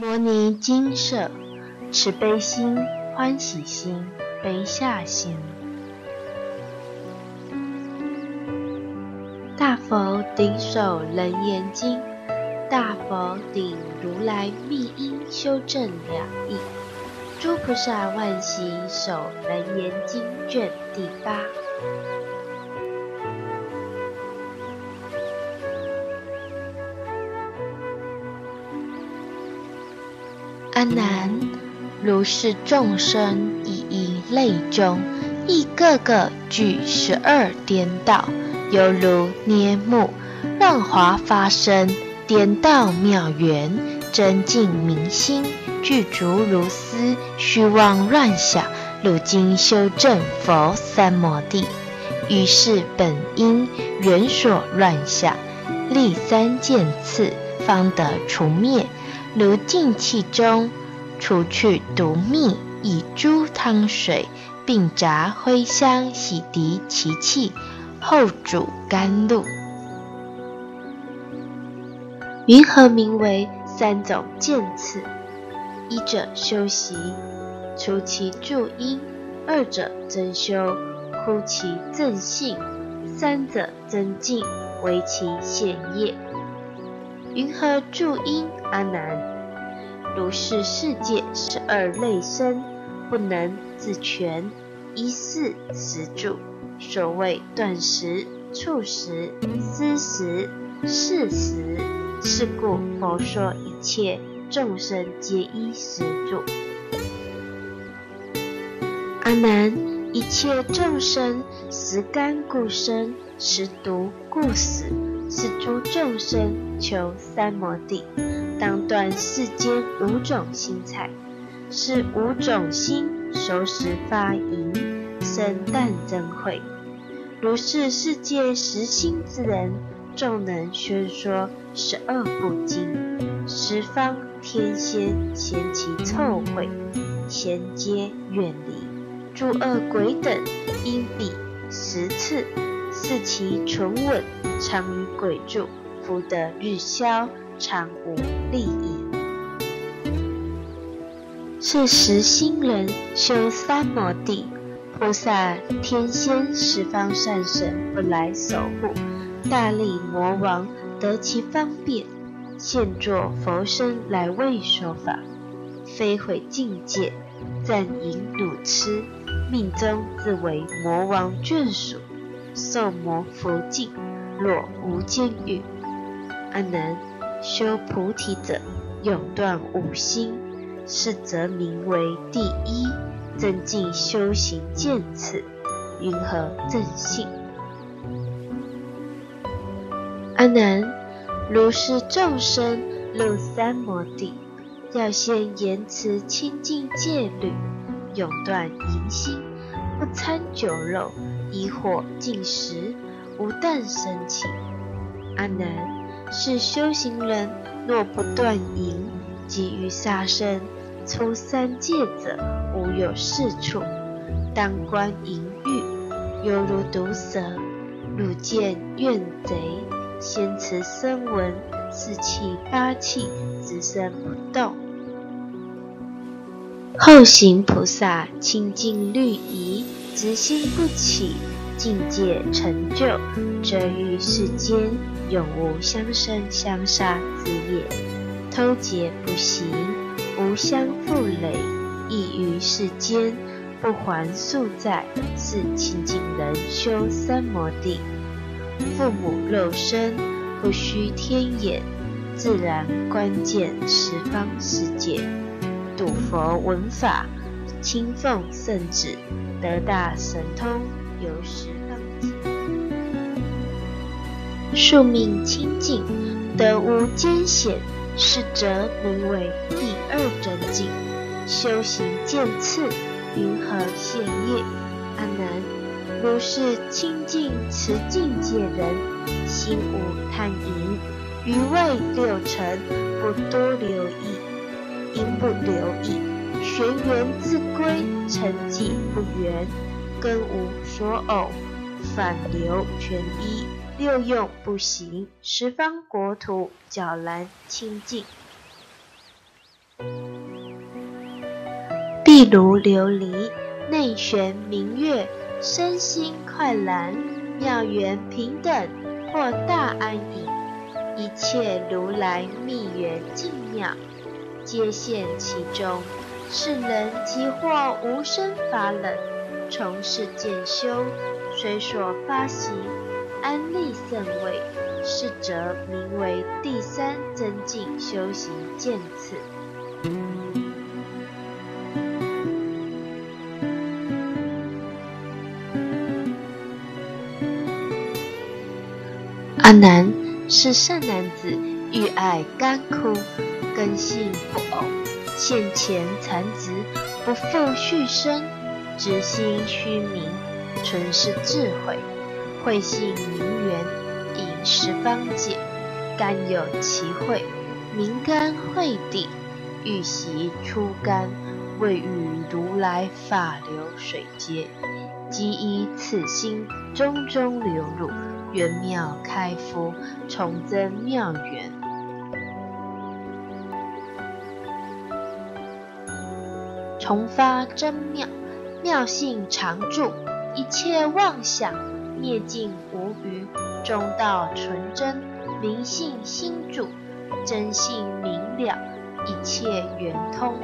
摩尼金舍，慈悲心、欢喜心、悲下心。大佛顶首楞严经，大佛顶如来密因修正两义。诸菩萨万喜手楞严经卷第八。难，如是众生以一类中，亦个个具十二颠倒，犹如捏木，乱华发生，颠倒妙缘，真净明心，具足如斯，虚妄乱想，如今修正佛三摩地，于是本因缘所乱想，立三见次，方得除灭。如净气中除去毒蜜，以猪汤水并炸灰香洗涤其气，后煮甘露。云何名为三种渐次？一者修习，除其助因；二者增修，呼其正性；三者增进，为其显业。云何助因？阿难，如是世界十二类生，不能自全，一事实住。所谓断食、触食、思食、事食，是故佛说一切众生皆依食住。阿难，一切众生食甘故生，食毒故死，是诸众生求三摩地。当断世间五种心财，是五种心熟时发淫，生旦增慧。如是世界实心之人，众能宣说十二部经，十方天仙嫌其臭秽，贤皆远离。诸恶鬼等因彼十次，视其存稳，常于鬼住，福德日消。常无利益。是时心人修三摩地，菩萨、天仙、十方善神不来守护，大力魔王得其方便，现作佛身来为说法，非毁境界，暂引汝痴，命中自为魔王眷属，受魔佛境，若无监狱。阿难。修菩提者，永断五心，是则名为第一增进修行见次。云何正信？阿难，如是众生入三摩地，要先言辞清净戒律，永断淫心，不参酒肉，以火进食，无啖生气。阿难。是修行人若不断淫，即欲杀生、出三界者，无有是处。当观淫欲，犹如毒蛇。汝见怨贼，先持声闻，四气八气，直身不动。后行菩萨清净律仪，直心不起，境界成就，则于世间。永无相生相杀之业，偷劫不行，无相负累，亦于世间不还宿债，是清净人修三摩地。父母肉身不须天眼，自然观见十方世界。睹佛闻法，亲奉圣旨，得大神通，有十方界。宿命清净，得无艰险，是则名为第二真境。修行渐次，云何现业？阿难，如是清净持境界人，心无贪淫，余味六尘，不多留意，因不留意，玄缘自归，成寂不圆，根无所偶，反流全依。六用不行，十方国土皎然清净。壁炉琉璃，内悬明月，身心快然。妙缘平等，或大安隐。一切如来密缘净妙，皆现其中。世人即或无生法忍，从事渐修，虽所发行，安利甚位。是则名为第三增进修行渐次。阿难是善男子，欲爱干枯，根性不偶，现前残值，不复续生，直心虚明，纯是智慧，慧性明圆。十方解，甘有其慧，明甘慧地，欲习出甘，未遇如来法流水阶，即依此心，中中流入，圆妙开敷，重增妙缘，重发真妙，妙性常住，一切妄想灭尽无余。中道纯真，明性心主，真性明了，一切圆通。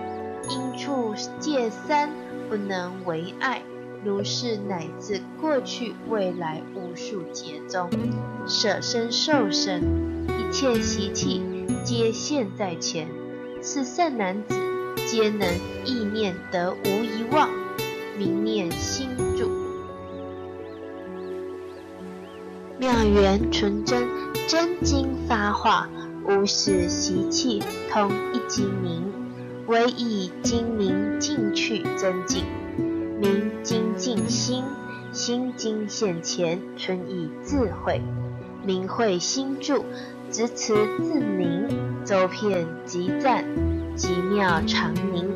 因处界三，不能为爱。如是乃至过去未来无数劫中，舍身受身，一切习气皆现在前。是善男子，皆能意念得无遗忘，明念心住。妙缘纯真，真经发化，无始习气通一精明，唯以精明进去增进，明精进心，心经现前，存以智慧，明慧心住，执持自明，周遍极赞，极妙常明，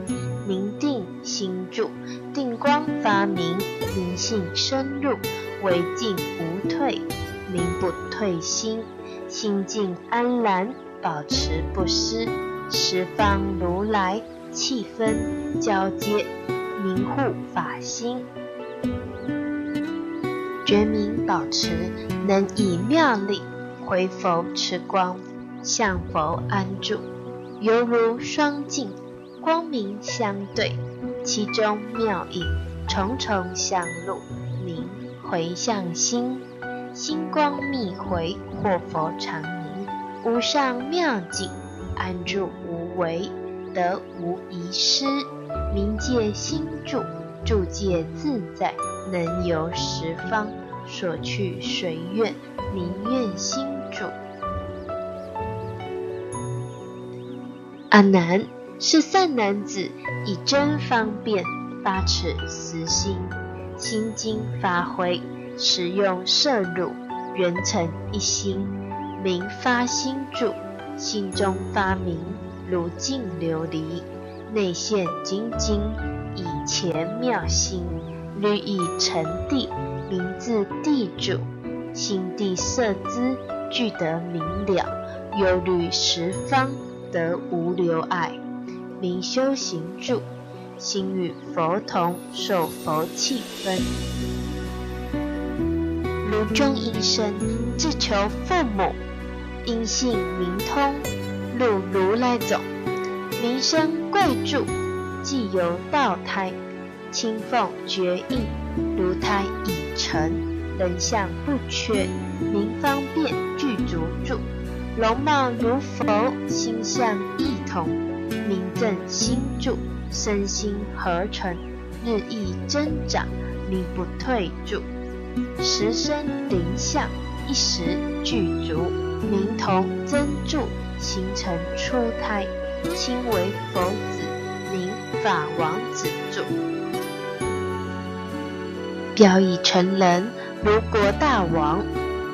明定心住，定光发明，明性深入，唯进无退。名不退心，心静安然，保持不失。十方如来气氛交接，明护法心。觉明保持，能以妙力回佛持光，向佛安住，犹如双镜，光明相对，其中妙影重重相入，名回向心。星光密回，或佛常明，无上妙境，安住无为，得无遗失。明界心住，住界自在，能游十方，所去随愿，明愿心住。阿难是善男子，以真方便发持实心，心经发挥。使用摄入，圆成一心，明发心主，心中发明，如镜琉璃，内现精金，以前妙心，律以成地，名字地主，心地色资，具得明了，忧虑十方，得无留碍，明修行住，心与佛同，受佛气分。如中一生，自求父母，因性明通，入如来种，名声贵著，既由道胎，清凤绝印，如胎已成，人相不缺，名方便，容貌如佛，心相异同，名正心住，身心合成，日益增长，名不退住。十身灵相，一时具足，名同增住，形成初胎，亲为佛子，名法王子住。表以成人，如国大王，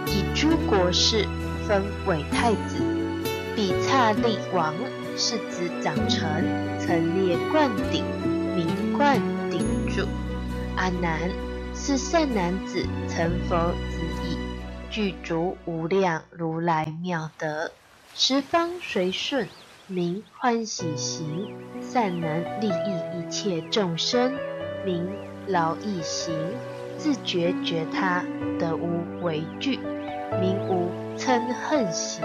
以诸国事分为太子。比刹利王是子长成，曾列冠顶，名冠顶住。阿难。是善男子成佛子矣，具足无量如来妙德，十方随顺，名欢喜行，善能利益一切众生，名劳逸行，自觉觉他，得无为惧，名无嗔恨行。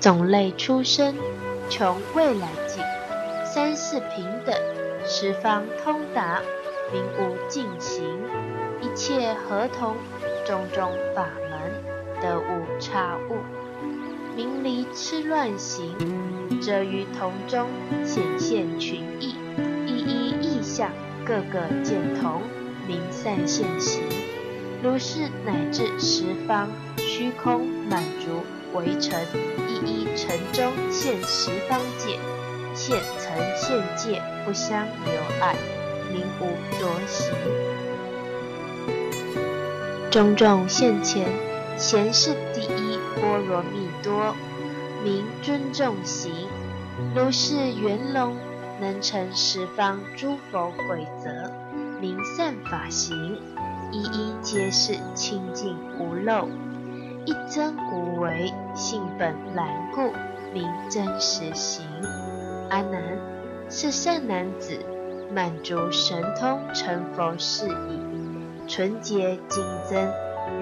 种类出生，穷未来境，三世平等，十方通达，名无尽行。一切合同，种种法门，得无差误。名离痴乱行，则于同中显现群异，一一异象，个个见同，名善现行。如是乃至十方虚空满足围城，一一城中现十方界，现层现界不相留碍，名无着行。种种现前，贤是第一。波罗蜜多，名尊重行。如是圆融，能成十方诸佛鬼则，名善法行。一一皆是清净无漏，一真无为，性本来故，名真实行。阿难，是善男子，满足神通成佛事矣。纯洁精真，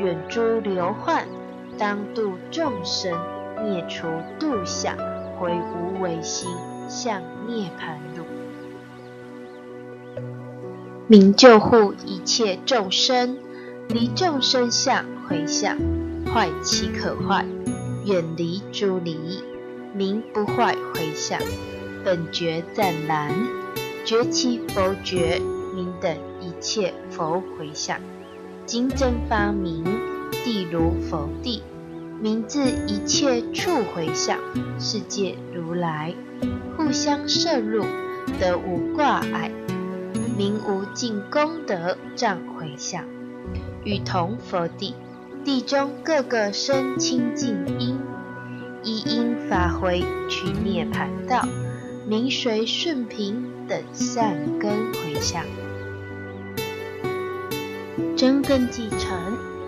远诸流患。当度众生，灭除度相，回无为心，向涅盘名救护一切众生，离众生相回向，坏其可坏，远离诸离，名不坏回向。本觉湛然，觉其佛觉，名等一切佛回向。金真发明，地如佛地。名自一切处回向，世界如来互相摄入，得无挂碍，名无尽功德障回向，与同佛地，地中各个生清净因，一因发挥去涅盘道，名随顺平等善根回向，真根继承，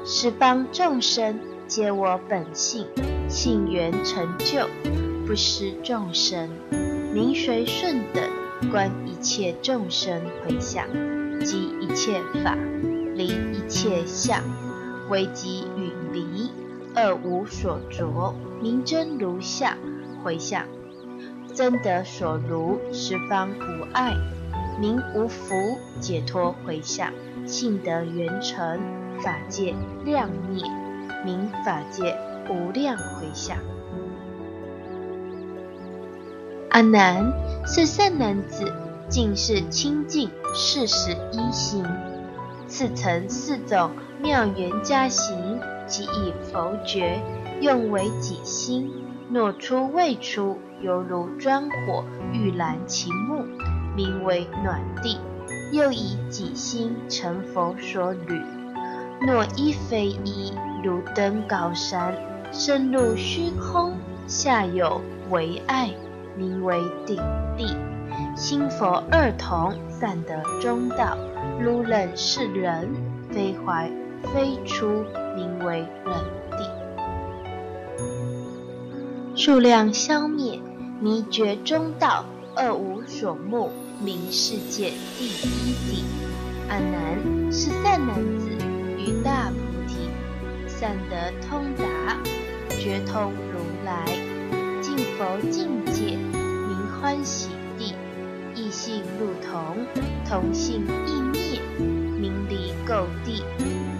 十方众生。皆我本性，性缘成就，不失众生，名随顺等，观一切众生回向，即一切法，离一切相，唯即远离，二无所着，名真如相回向，真得所如，十方无碍，名无福解脱回向，性得圆成，法界亮灭。名法界无量回向。阿难，是善男子，尽是清净事实一行，次成四种妙缘加行，即以佛觉用为己心，若出未出，犹如专火欲燃其木，名为暖地；又以己心成佛所履，若一非一。如登高山，深入虚空，下有为爱，名为顶地。心佛二同，散得中道。如冷是人，非怀非出，名为忍地。数量消灭，迷觉中道，二无所慕，名世界第一地。阿难，是善男子，与大菩提。善得通达，觉通如来，净佛境界，名欢喜地，异性入同，同性异灭，名离垢地，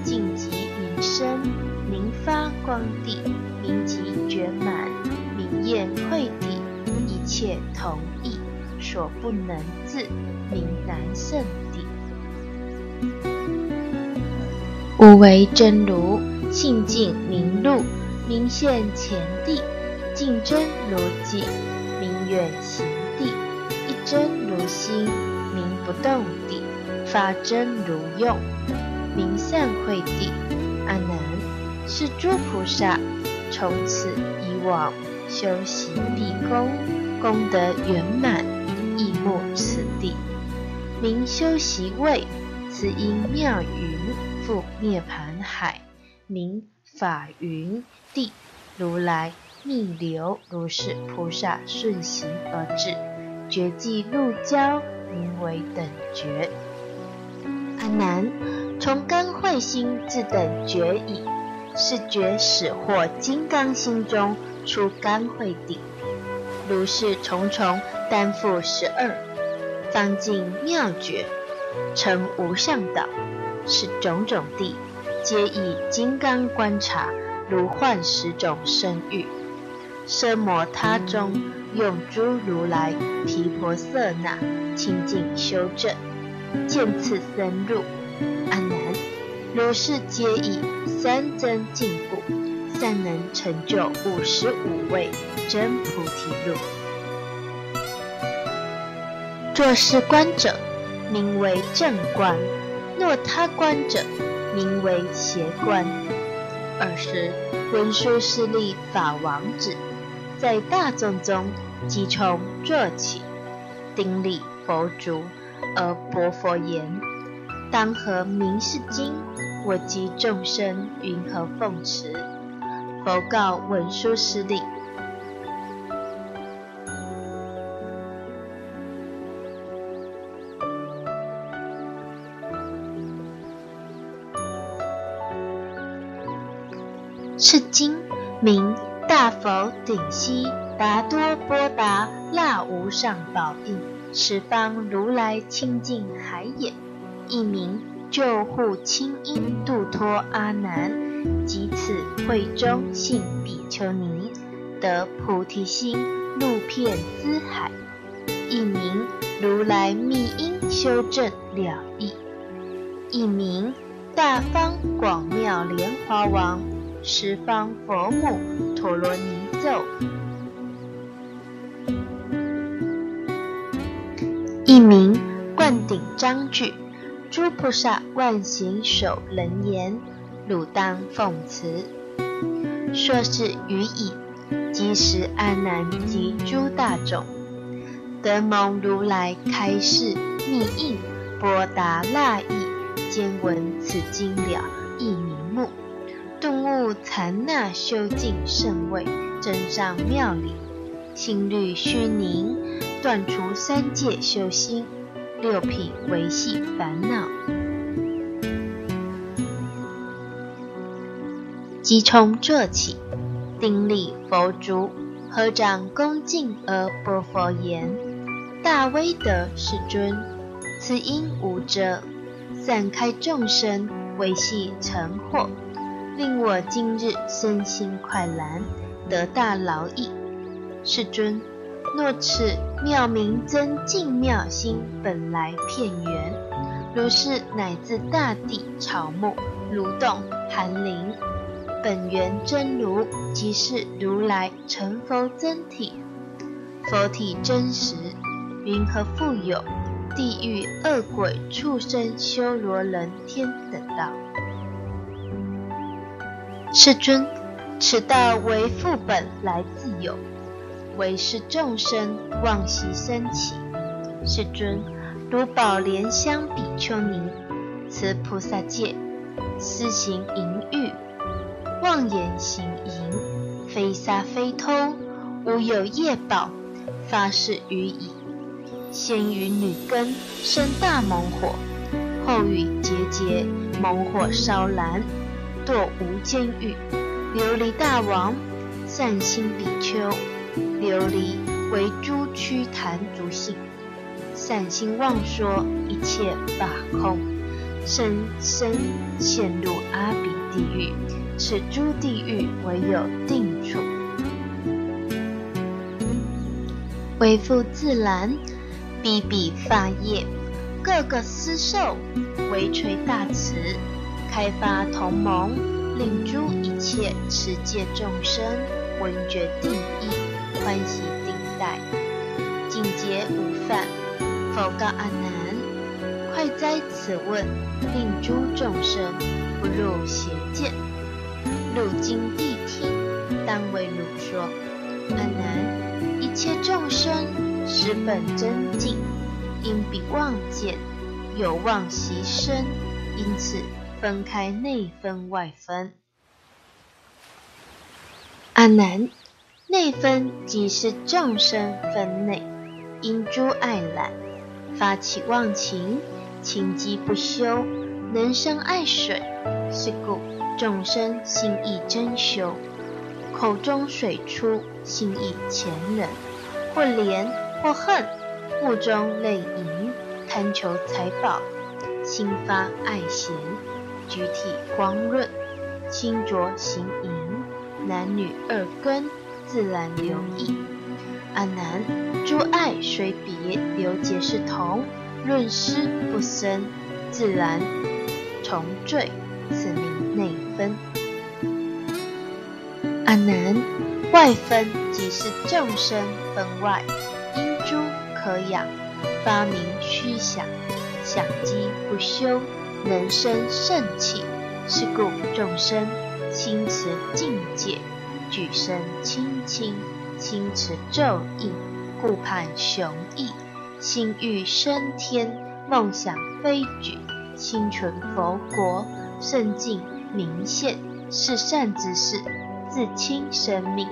净极名生，名发光地，名极觉满，名焰慧地，一切同意，所不能自，名难胜地，无为真如。性净明露，明现前地；净真如寂，明远行地；一真如心，明不动地；法真如用，明散会地。阿难，是诸菩萨从此以往修习地功，功德圆满，亦慕此地，明修习位，此因妙云覆涅盘海。名法云地，如来逆流，如是菩萨顺行而至，绝迹入交，名为等觉。阿难，从根慧心至等觉矣，是觉始获金刚心中出甘慧地，如是重重，担负十二，方尽妙觉，成无上道，是种种地，皆以金刚观察，如幻十种生育。奢摩他中，用诸如来毗婆舍那清净修正，见次深入。阿难，如是皆以三增进故，善能成就五十五位真菩提路。作是观者，名为正观；若他观者，名为邪观。二是文殊师利法王子。在大众中，即从坐起，顶礼佛足，而薄佛言：“当何名是经？我及众生云何奉持？”佛告文殊师利：“是经名。”大佛顶悉达多波达那无上宝印，十方如来清净海眼，一名救护清音度脱阿难，即此会中信比丘尼，得菩提心入遍资海，一名如来密因修正了义，一名大方广妙莲华王。十方佛母陀罗尼咒，一名灌顶章句，诸菩萨万行守人言，汝当奉持。说是语已，即时阿难及诸大众，得蒙如来开示密印，波达那意，兼闻此经了，亦名目。顿悟禅那修净圣位，真上妙理，心虑虚宁，断除三界修心，六品维系烦恼，即从坐起，顶礼佛足，合掌恭敬而波佛言：“大威德世尊，此因无遮，散开众生，维系成惑。”令我今日身心快然，得大劳益。世尊，若此妙明真净妙心本来片源，如是乃至大地草木蠕动寒林，本源真如即是如来成佛真体。佛体真实，云何复有地狱恶鬼畜生修罗人天等道？世尊，此道为父本来自有，为是众生妄习生起。世尊，如宝莲香比丘尼，此菩萨戒，私行淫欲，妄言行淫，非杀非偷，无有业报，发誓于已。先于女根生大猛火，后与结节猛火烧燃。堕无间狱，琉璃大王善心比丘，琉璃为诸屈檀足性，善心妄说一切法空，生生陷入阿鼻地狱，此诸地狱唯有定处，为复自然，逼彼法业，各个施受，为垂大慈。开发同盟，令诸一切持戒众生闻觉定意，欢喜顶戴，尽劫无犯。佛告阿难：快哉此问，令诸众生不入邪见。入经谛听，当为汝说。阿难，一切众生实本真净，因彼妄见，有妄习生，因此。分开内分外分。阿难，内分即是众生分内，因诸爱染，发起忘情，情机不修，能生爱水。是故众生心意真修，口中水出，心意前人，或怜或恨，目中泪盈，贪求财宝，心发爱嫌，举体光润，清浊形莹，男女二根。自然流溢。阿难，诸爱虽别，流结是同，论失不生，自然重坠，此名内分。阿难，外分即是众生分外，因诸可养，发明虚想，想机不修，能生盛气。是故众生心持境界。举身轻轻，轻持咒印，顾盼雄毅，心欲升天，梦想飞举，心存佛国，圣境明现，是善之事，自清生命。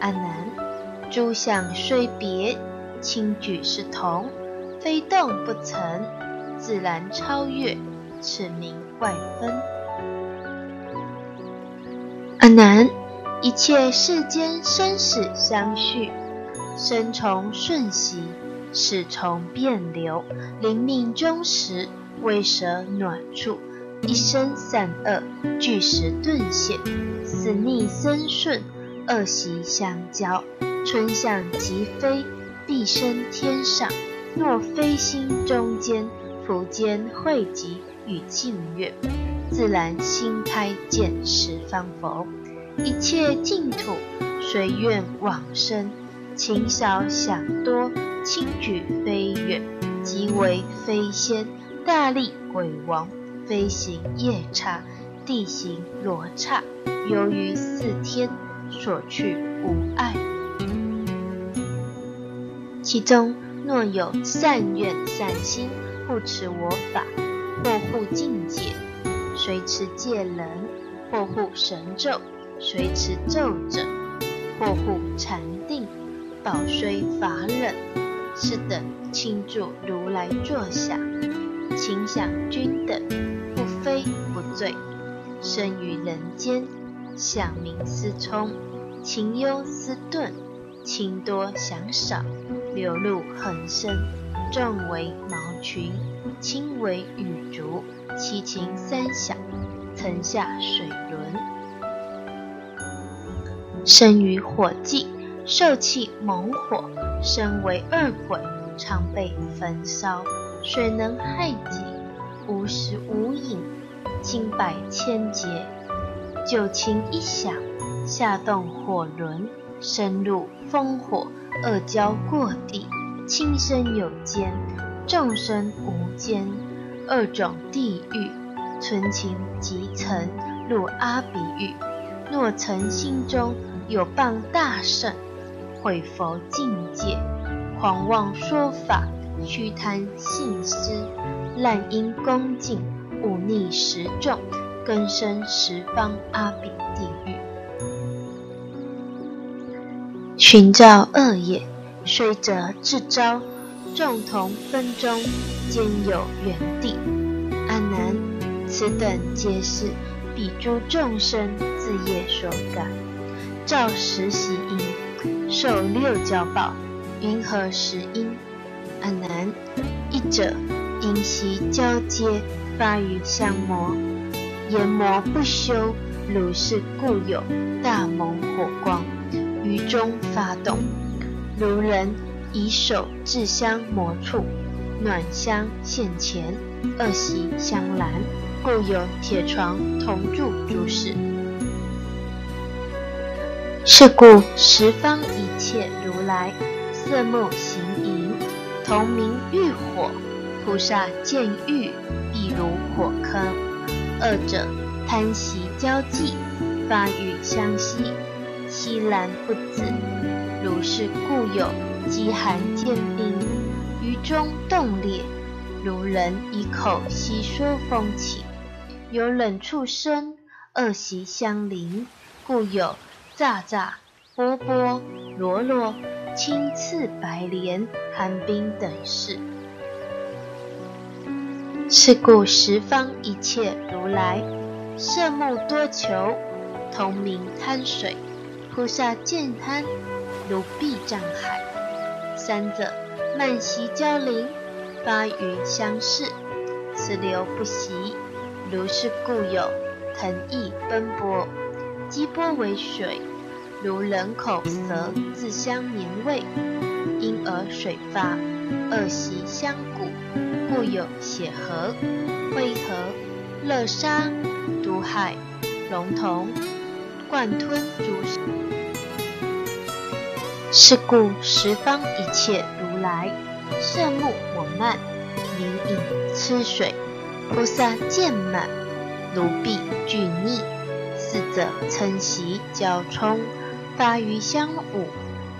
阿难，诸相虽别，轻举是同，非动不成，自然超越，此名怪分。阿难。一切世间生死相续，生从瞬息，死从变流。临命终时，未舍暖处，一生善恶，俱时顿现。死逆生顺，恶习相交。春向即飞，必生天上；若非心中间，福间汇集与净月，自然心开见十方佛。一切净土，随愿往生，勤少想多，轻举飞远，即为飞仙，大力鬼王，飞行夜叉，地行罗刹，由于四天，所去无碍。其中若有善愿善心，护持我法，或护境界，随持戒人，或护神咒。随持咒者，或护禅定，保虽法忍，是等倾注如来座下，请想均等，不非不罪。生于人间，享明思聪，情忧思顿，情多想少，流露横生，重为毛群，轻为羽竹，七情三响，曾下水轮。生于火际，受气猛火，身为恶鬼，常被焚烧。水能害己，无食无饮，经百千劫。九情一响，下动火轮，深入烽火，恶交过地，轻生有间，众生无间。二种地狱，存情即成，入阿鼻狱。若曾心中。有谤大圣，毁佛境界，狂妄说法，虚贪信施，滥因恭敬，忤逆十众，根生十方阿鼻地狱。寻造恶业，虽则自招，众同分中，兼有缘地。阿难，此等皆是彼诸众生自业所感。照十习因，受六交报，云何十因？阿难，一者因习交接，发于相魔，言魔不修，如是故有大猛火光于中发动，如人以手至香磨处，暖香现前，恶习相拦，故有铁床同住诸事。是故十方一切如来色目形影，同名欲火；菩萨见欲，亦如火坑。二者贪习交际，发欲相吸，悉然不止。如是故有饥寒见冰，于中冻裂；如人以口吸说风起，有冷处生，恶习相邻，故有。乍乍波波、罗罗、青刺白莲、寒冰等事。是故十方一切如来，色目多求，同名贪水。菩萨见贪，如壁障海。三者慢习交灵，发于相视，此流不息。如是故有腾翼奔波，激波为水，如人口舌自相凝味，因而水发，恶习相鼓，故有血河、灰河、乐沙、毒海、龙瞳、贯吞诸事。是故十方一切如来，圣目我慢，灵饮吃水。菩萨见满，如壁俱逆。四者称习交冲，发于香五，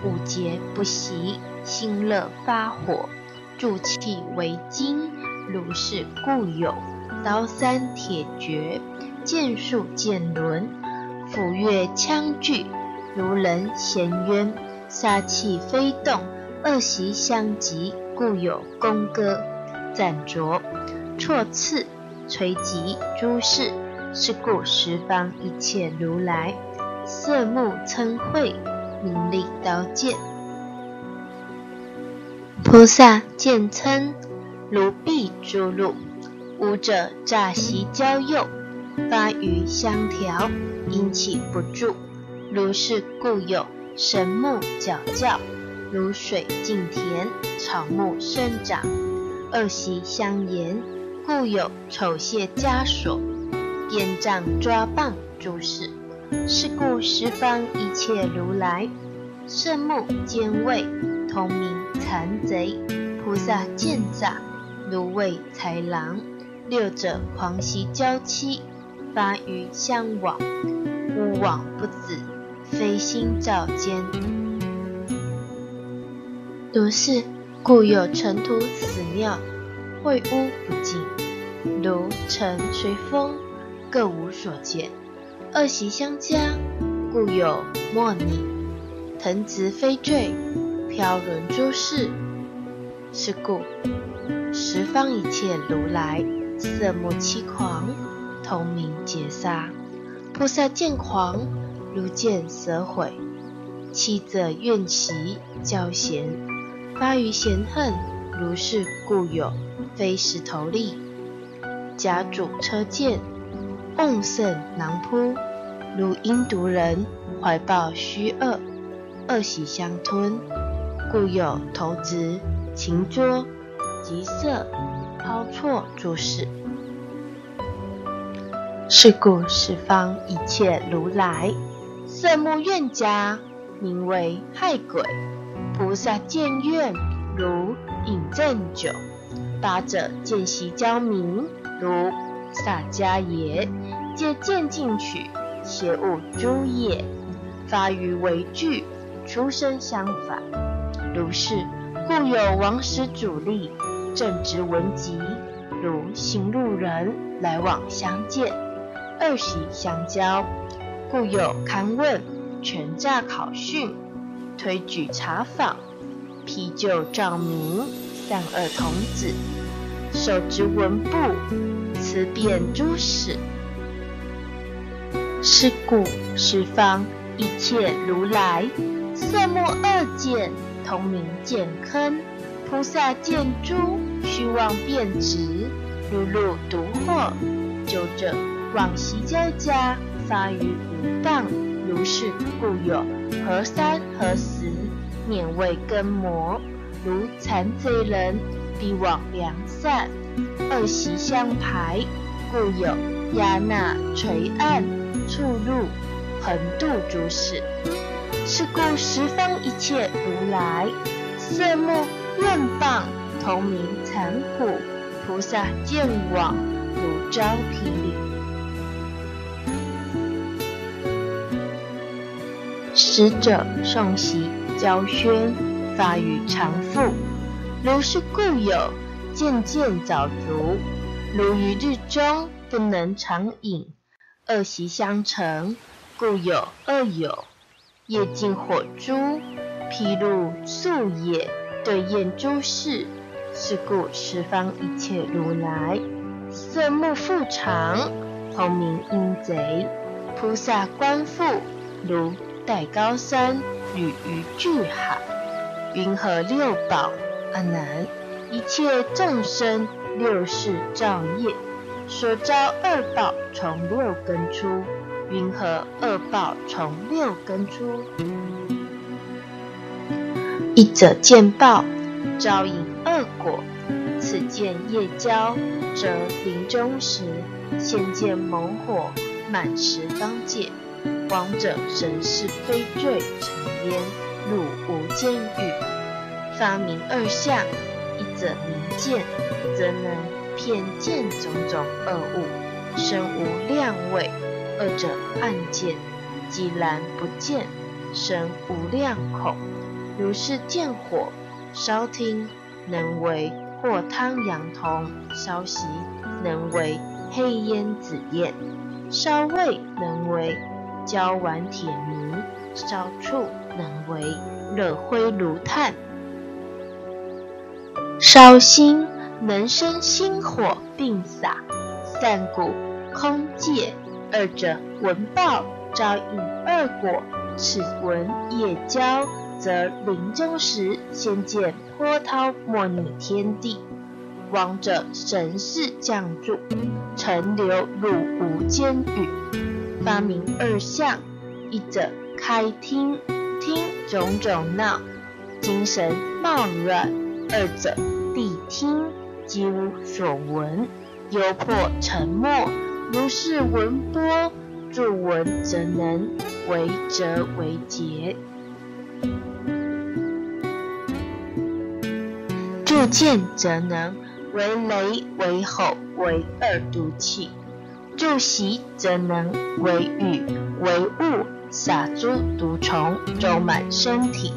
五劫不习，心乐发火，助气为金。如是故有刀三铁绝，剑术剑轮，斧钺枪锯，如人衔渊，杀气飞动，恶习相及，故有弓戈斩啄。错次垂及诸事，是故十方一切如来色目称慧，名利刀剑。菩萨见称如臂诸路，无者诈习交诱，发于相调，因起不住。如是故有神木矫教，如水净田，草木生长，恶习相沿。故有丑械枷锁、鞭杖抓棒诸事。是故十方一切如来，圣目兼畏，同名残贼。菩萨见诈，如畏豺狼。六者狂喜娇妻，发于相往，无往不止，非心照间。如是，故有尘土死庙。秽污不净，如尘随风，各无所见。恶习相加，故有莫逆。藤直飞坠，飘沦诸事。是故十方一切如来，色目欺狂，同名劫杀。菩萨见狂，如见蛇毁。七者怨习交嫌，发于嫌恨。如是故有。非石头立，甲主车剑，瓮盛囊扑，如阴毒人怀抱虚恶，恶习相吞，故有投掷、擒捉、急色、抛错诸事。是故十方一切如来，色目怨家，名为害鬼。菩萨见怨，如饮鸩酒。八者见习交明，如萨迦耶，借见进取，邪物诸业，发于为具，出生相反。如是，故有王师主力，正直文集，如行路人来往相见，二习相交，故有勘问、权诈考讯、推举查访、批旧照明。善恶童子，手执文部，辞辩诸史。是故十方一切如来，色目二见，同名见坑。菩萨见诸虚妄变直，如入毒惑。九者往昔交加，发于无当。如是故有何三何十，免为根魔。如残贼人，必往良善，恶习相排，故有压那垂暗、触入横渡诸事。是故十方一切如来，色目怨谤，同名残虎。菩萨见往，如招霹雳。使者诵习教宣。发于常腹，如是故有渐渐早足，如于日中不能常饮，恶习相成，故有恶友。夜尽火烛，披露素野，对验诸事。是故十方一切如来，色目复常，通明阴贼。菩萨观复，如戴高山，履于巨海。云何六宝？阿难，一切众生六世造业，所招二宝从六根出。云何二宝从六根出？一者见报，招引恶果。此见夜交，则临终时，先见猛火。满十方界，王者神是非罪成焉，入无间狱。发明二相，一者明见，则能偏见种种恶物，生无量味；二者暗见，既然不见，生无量恐。如是见火烧听，能为或汤羊铜；烧习，能为黑烟紫焰。烧味能为焦丸铁泥，烧触能为热灰炉炭，烧心能生心火并洒，散骨空界二者闻报招引二果，此闻夜交，则临终时先见波涛莫逆天地。王者神似降住，陈流入无间狱。发明二相，一者开听，听种种闹，精神冒乱；二者谛听，即无所闻，犹破沉默。如是闻波，助闻则能，为则为结，助见则能。为雷为吼为二毒气，助习则能为雨为雾洒诸毒虫周满身体；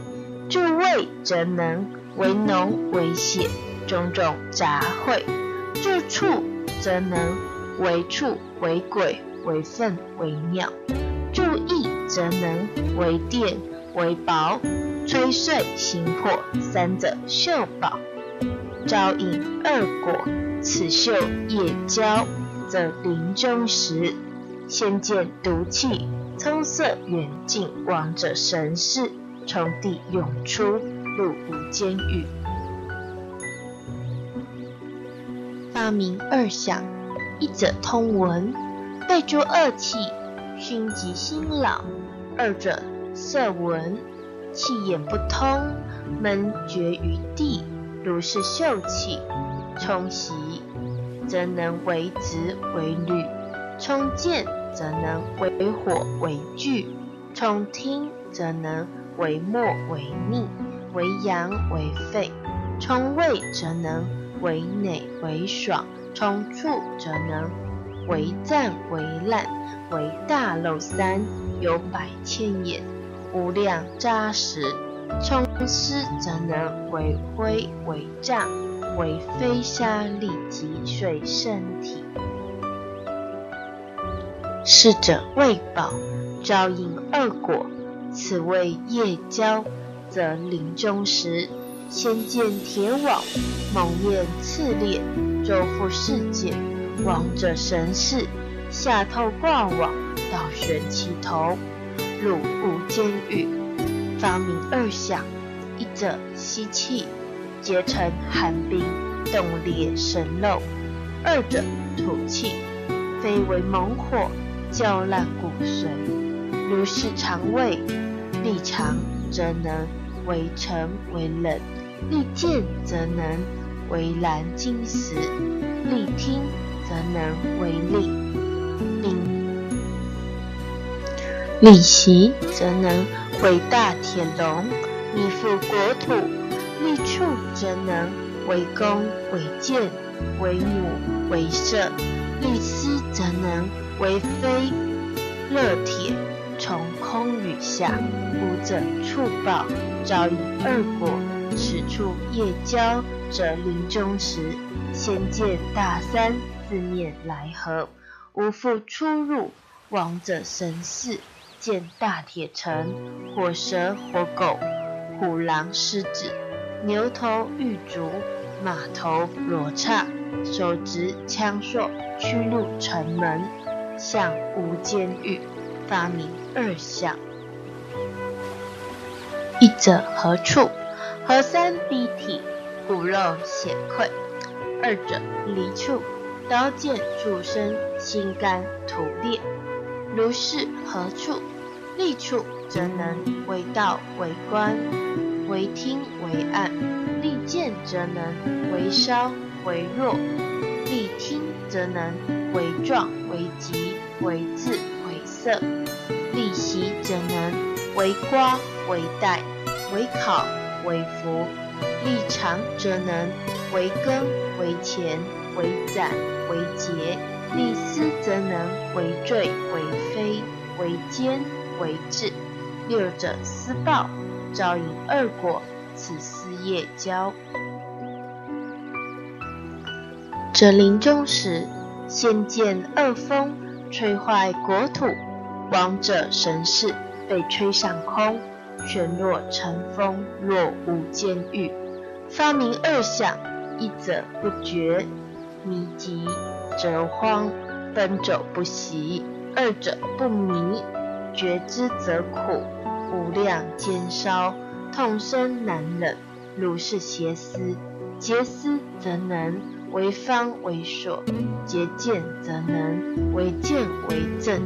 助味则能为脓为血种种杂秽；助触则能为畜为鬼为粪为鸟；助意则能为电为薄吹碎心魄三者秀宝。招引二果，此秀也交，则临终时，先见毒气，葱色远近，亡者神识，从地涌出，入无间狱。发明二相，一者通闻，备诸恶气熏及心老；二者色闻，气眼不通，闷绝于地。如是秀气，冲袭则能为直为履；冲见则能为火为炬；冲听则能为墨为逆；为阳为肺；冲胃则能为馁为爽；冲触则能为赞为烂；为大漏三，有百千眼，无量扎实。冲湿则能为灰为胀，为飞沙立即碎身体。逝者未饱，招引恶果，此谓夜交，则临终时，先见铁网，猛焰刺裂，周覆世界，王者神识，下透挂网，倒悬其头，入无监狱。发明二响，一者吸气，结成寒冰，冻裂神肉；二者吐气，非为猛火，焦烂骨髓。如是肠胃，力长则能为沉为冷，力健则能为燃金石，力听则能为力冰，力息则能。为大铁笼，以覆国土；立处则能为弓为箭，为弩为射；立丝则能为飞热铁。从空雨下，无者触报，招引二果。此处夜交，则临终时，先见大山，四面来合，无复出入。王者神似。见大铁城，火蛇、火狗、虎狼、狮子、牛头、玉竹、马头、罗刹，手执枪槊，驱入城门，向无监狱，发明二相。一者何处？何三逼体，骨肉血溃；二者离处，刀剑触身，心肝土裂。如是何处？利处则能为道为官，为听为暗；利见则能为烧为弱；利听则能为壮为急为字为色；利习则能为瓜为带为考为福；利长则能为根为钱为攒为节；利思则能为坠为飞为坚。为智，六者思报，招引恶果，此思业交。这临终时，先见恶风吹坏国土，亡者神士被吹上空，旋落尘风，落无间狱。发明二相，一者不觉，迷急则慌，奔走不息；二者不迷。觉之则苦，无量煎烧，痛生难忍。如是邪思，结思则能为方为所；结见则能为见为正；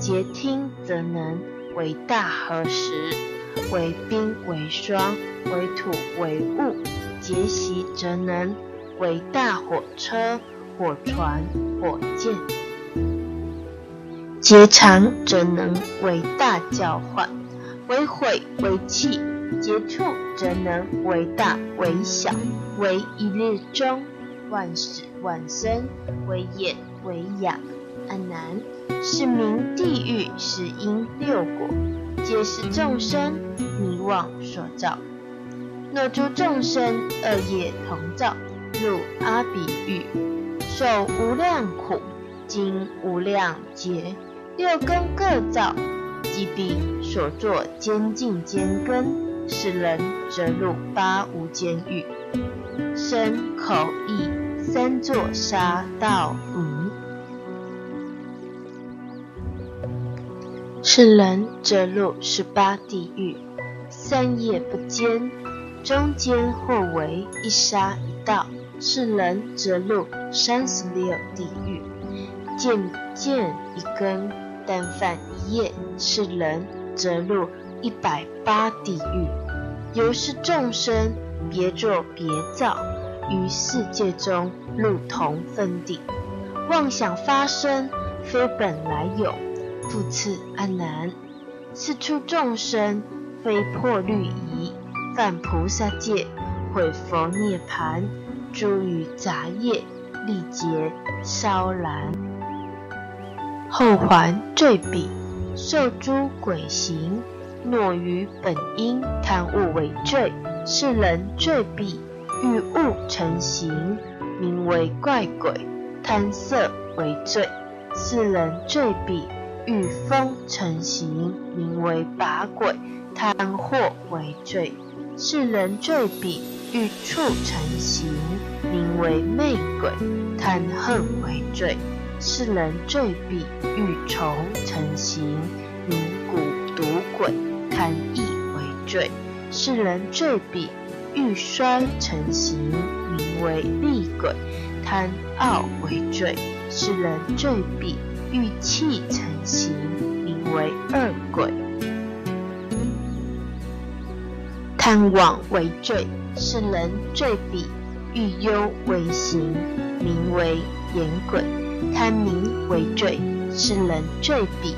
结听则能为大合时，为冰为霜，为土为雾；结习则能为大火车、火船、火箭。结长则能为大交换，为毁为弃；结处则能为大为小，为一日中，万事万生，为眼为养。阿难，是名地狱，是因六果，皆是众生迷妄所造。若诸众生恶业同造，入阿鼻狱，受无量苦，经无量劫。六根各造，即彼所作监禁监根，使人则入八无间狱。身口意三作杀盗淫，是人则入十八地狱。三业不坚，中间或为一杀一道，是人则入三十六地狱。见见一根。但犯业，是人则入一百八地狱。由是众生别作别造，于世界中入同分地。妄想发生，非本来有，复次安难。是出众生，非破律仪，犯菩萨戒，毁佛涅盘，诸于杂业，力劫烧燃。后还罪彼，受诸鬼形，懦于本因，贪物为罪，是人罪彼，欲物成形，名为怪鬼；贪色为罪，是人罪彼，欲风成形，名为把鬼；贪祸为罪，是人罪彼，欲畜成形，名为魅鬼；贪恨为罪。是人罪彼，欲虫成形，名蛊毒鬼；贪意为罪。是人罪彼，欲衰成形，名为厉鬼；贪傲为罪。是人罪彼，欲气成形，名为恶鬼；贪妄为罪。是人罪彼，欲忧为形，名为言鬼。贪名为罪，是人罪彼；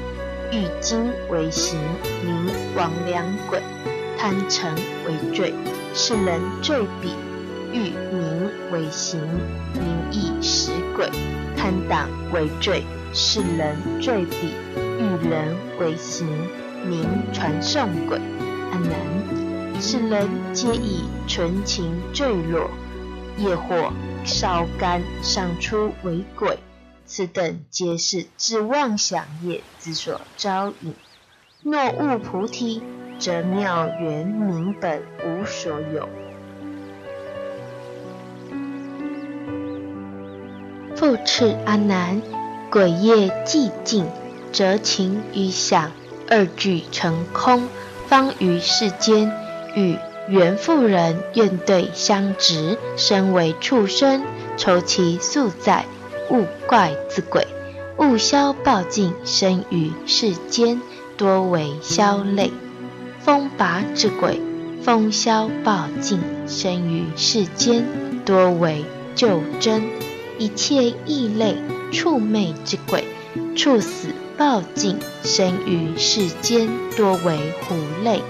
欲金为形，名王良鬼；贪尘为罪，是人罪彼；欲名为形，名亦食鬼；贪党为罪，是人罪彼；欲人为形，名传送鬼。阿难，是人皆以纯情坠落，业火烧干，上出为鬼。此等皆是自妄想业之所招引。若悟菩提，则妙缘明本无所有。复次阿难，鬼夜寂静，则情与想二俱成空，方于世间与缘妇人怨对相执，身为畜生，愁其宿在，物怪之鬼。物消暴尽，生于世间，多为消类；风拔之鬼，风消暴尽，生于世间，多为救真；一切异类畜魅之鬼，处死暴尽，生于世间，多为狐类；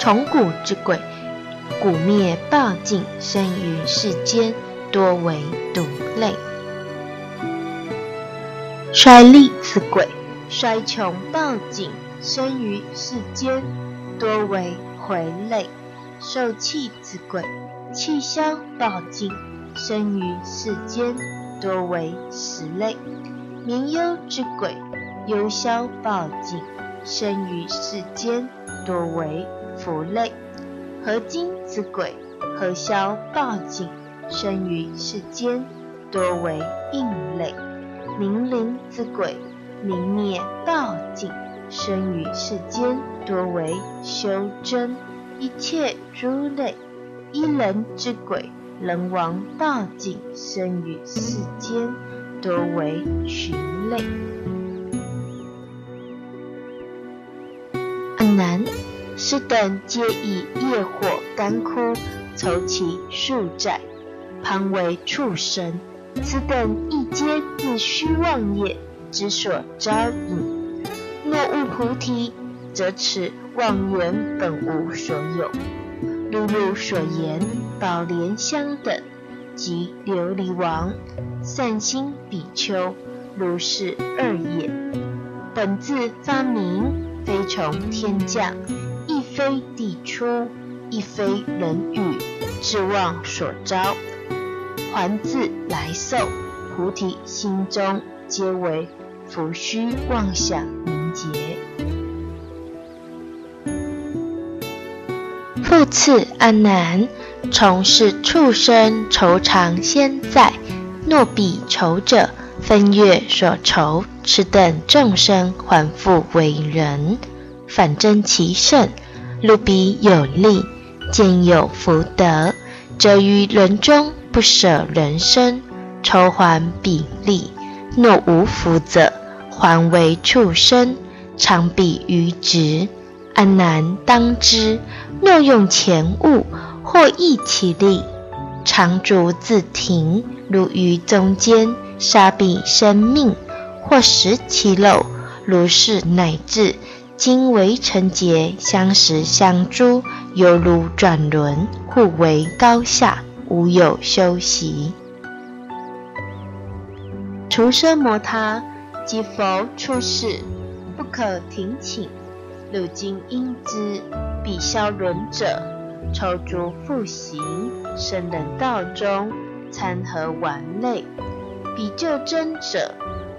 虫蛊之鬼，蛊灭暴尽，生于世间，多为毒类。衰利之鬼，衰穷暴尽，生于世间，多为回类；受气之鬼，气消暴尽，生于世间，多为食类；名忧之鬼，忧消暴尽，生于世间，多为福类；合金之鬼，合消暴尽，生于世间，多为应类。冥灵之鬼，明灭道尽，生于世间，多为修真；一切诸类，一人之鬼，人亡道尽，生于世间，多为群类。阿难，是等皆以业火干枯，愁其数债，旁为畜生。此等亦皆自虚妄业之所招引。若悟菩提，则此妄缘本无所有。如汝所言，宝莲香等及琉璃王、善心比丘，如是二也。本自发明，非从天降，亦非地出，亦非人语，自妄所招。还自来受，菩提心中皆为浮虚妄想凝结。复次阿难，从是畜生愁长先在，若彼仇者分月所仇，此等众生还复为人，反争其胜，如彼有利，见有福德，则于人中。不舍人生，抽还比例；若无福者，还为畜生，常比于直。安难当知？若用钱物，或益其力，常足自停，如于中间杀彼生命，或食其肉，如是乃至今为成劫，相识相诸，犹如转轮，互为高下。无有修习，除奢摩他即佛出世，不可停请。汝今应知，彼消轮者，抽诸复行，生人道中，参合玩类；彼救真者，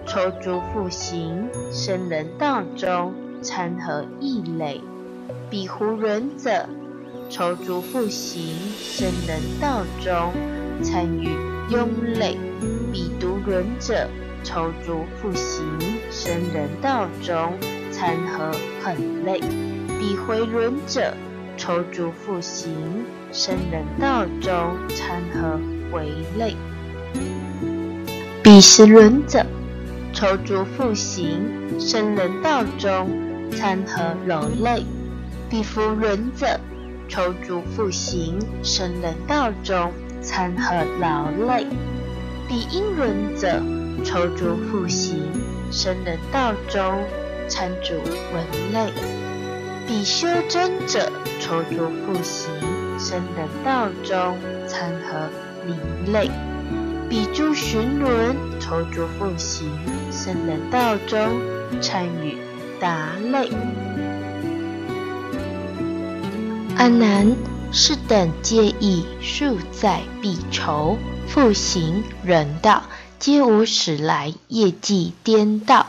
抽诸复行，生人道中，参合异类；彼胡人者。筹足复行，生人道中参与庸类；彼独轮者，筹足复行，生人道中参合很累；彼回轮者，筹足复行，生人道中参合回类；彼十轮者，筹足复行，生人道中参合柔累；彼伏轮者。抽足复行，生人道中参合劳累；彼因轮者，抽足复行，生人道中参主文类；彼修真者，抽足复行，生人道中参合灵类；彼诸寻轮，抽足复行，生人道中参与达类。阿难，是等皆以数在必酬，复行人道，皆无始来业绩颠倒，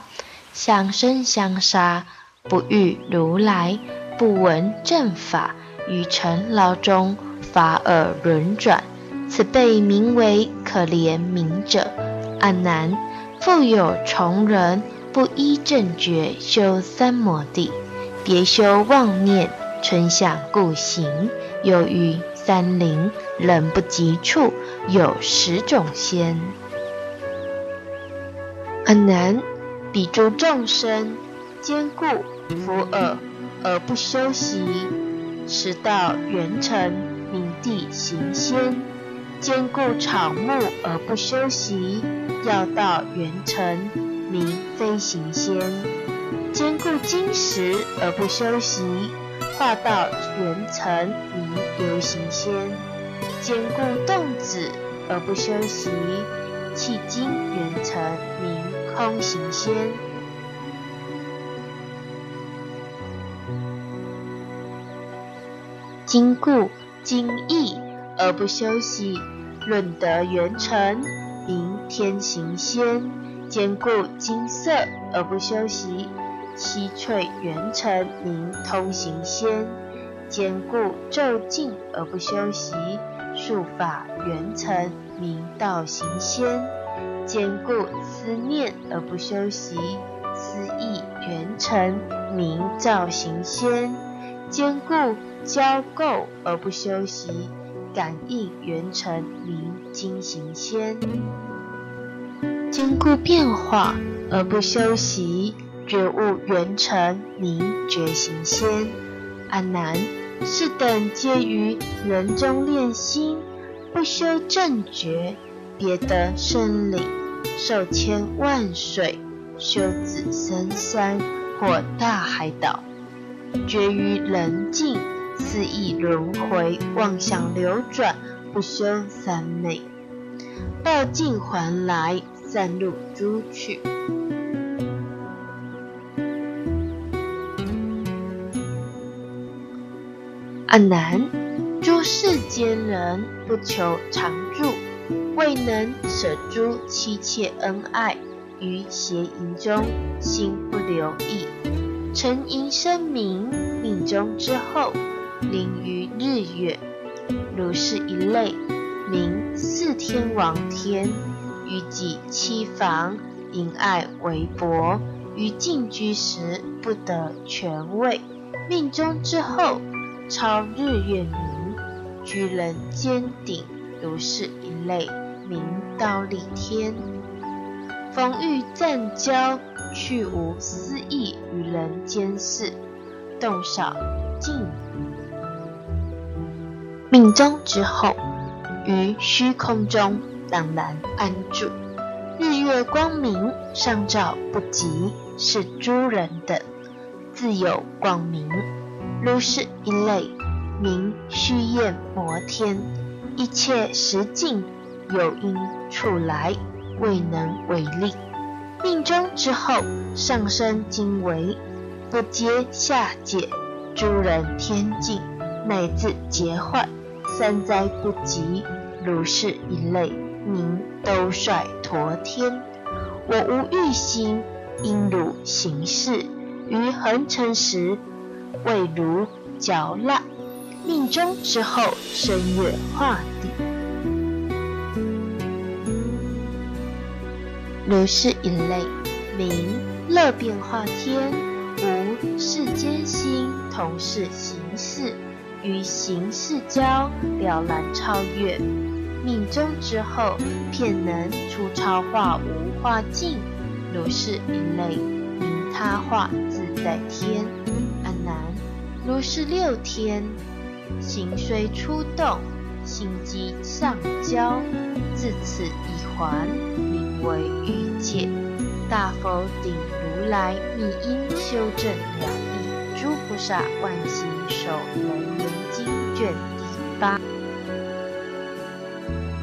相生相杀，不遇如来，不闻正法，于尘劳中法而轮转，此辈名为可怜悯者。阿难，复有从人不依正觉修三摩地，别修妄念，春想故行，又遇三林人不及处，有十种仙。很难，彼诸众生坚固福尔而不修习，持道圆成，名地行仙；坚固草木而不修习，要道圆成，名非行仙；坚固金石而不修习，化道元成，名流行仙；坚固动子而不修习，迄今圆成，名空行仙。坚固精义而不休息，论德圆成，名天行仙；坚固金色而不修习，七翠元成，名通行仙；坚固咒静而不修习，术法圆成，名道行仙；坚固思念而不修习，思意圆成，名照行仙；坚固交构而不修习，感应圆成名精行仙；坚固变化而不修习，觉悟圆成名觉行仙。阿难，是等皆于人中炼心，不修正觉，别得生理，受千万水，修子深山或大海岛，绝于人境。肆意轮回，妄想流转，不修三昧，报尽还来，散入诸趣。阿难，诸世间人不求常住，未能舍诸妻妾恩爱，于邪淫中心不留意，沉淫声名，命中之后。临于日月，如是一类，名四天王天，于己妻房，淫爱为薄，于静居时不得权位，命中之后超日月明，居人间顶，如是一类，名刀立天。逢遇暂交，去无私意与人间事，动少静。命中之后，于虚空中荡然安住。日月光明，上照不及，是诸人等自有光明。如是一类，名虚焰摩天。一切实境有因处来，未能为力。命中之后，上升经为不接下界，诸人天境。乃至劫坏，三灾不及，如是一类，名兜率陀天。我无欲心，因汝行事，于恒尘时，未如嚼蜡。命中之后，深月化地，如是一类，名乐变化天。无世间心，同是行事。与行事交了然超越，命中之后，片能出超化无化境，如是一类，名他化自在天。如是六天，行虽出动，心机上交，自此一还，名为欲界。大佛顶如来密因修正了义，诸菩萨万行守人言。卷第八，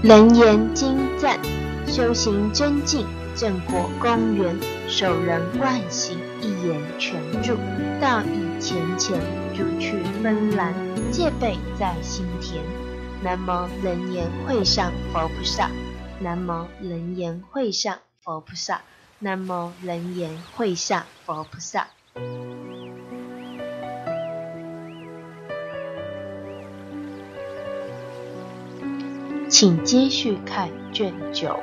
人言精赞，修行真境，正果公园，受人万行，一言全住，道义浅浅如去芬兰，戒备在心田。南无楞严会上佛菩萨，南无楞严会上佛菩萨，南无楞严会上佛菩萨。请继续看卷九。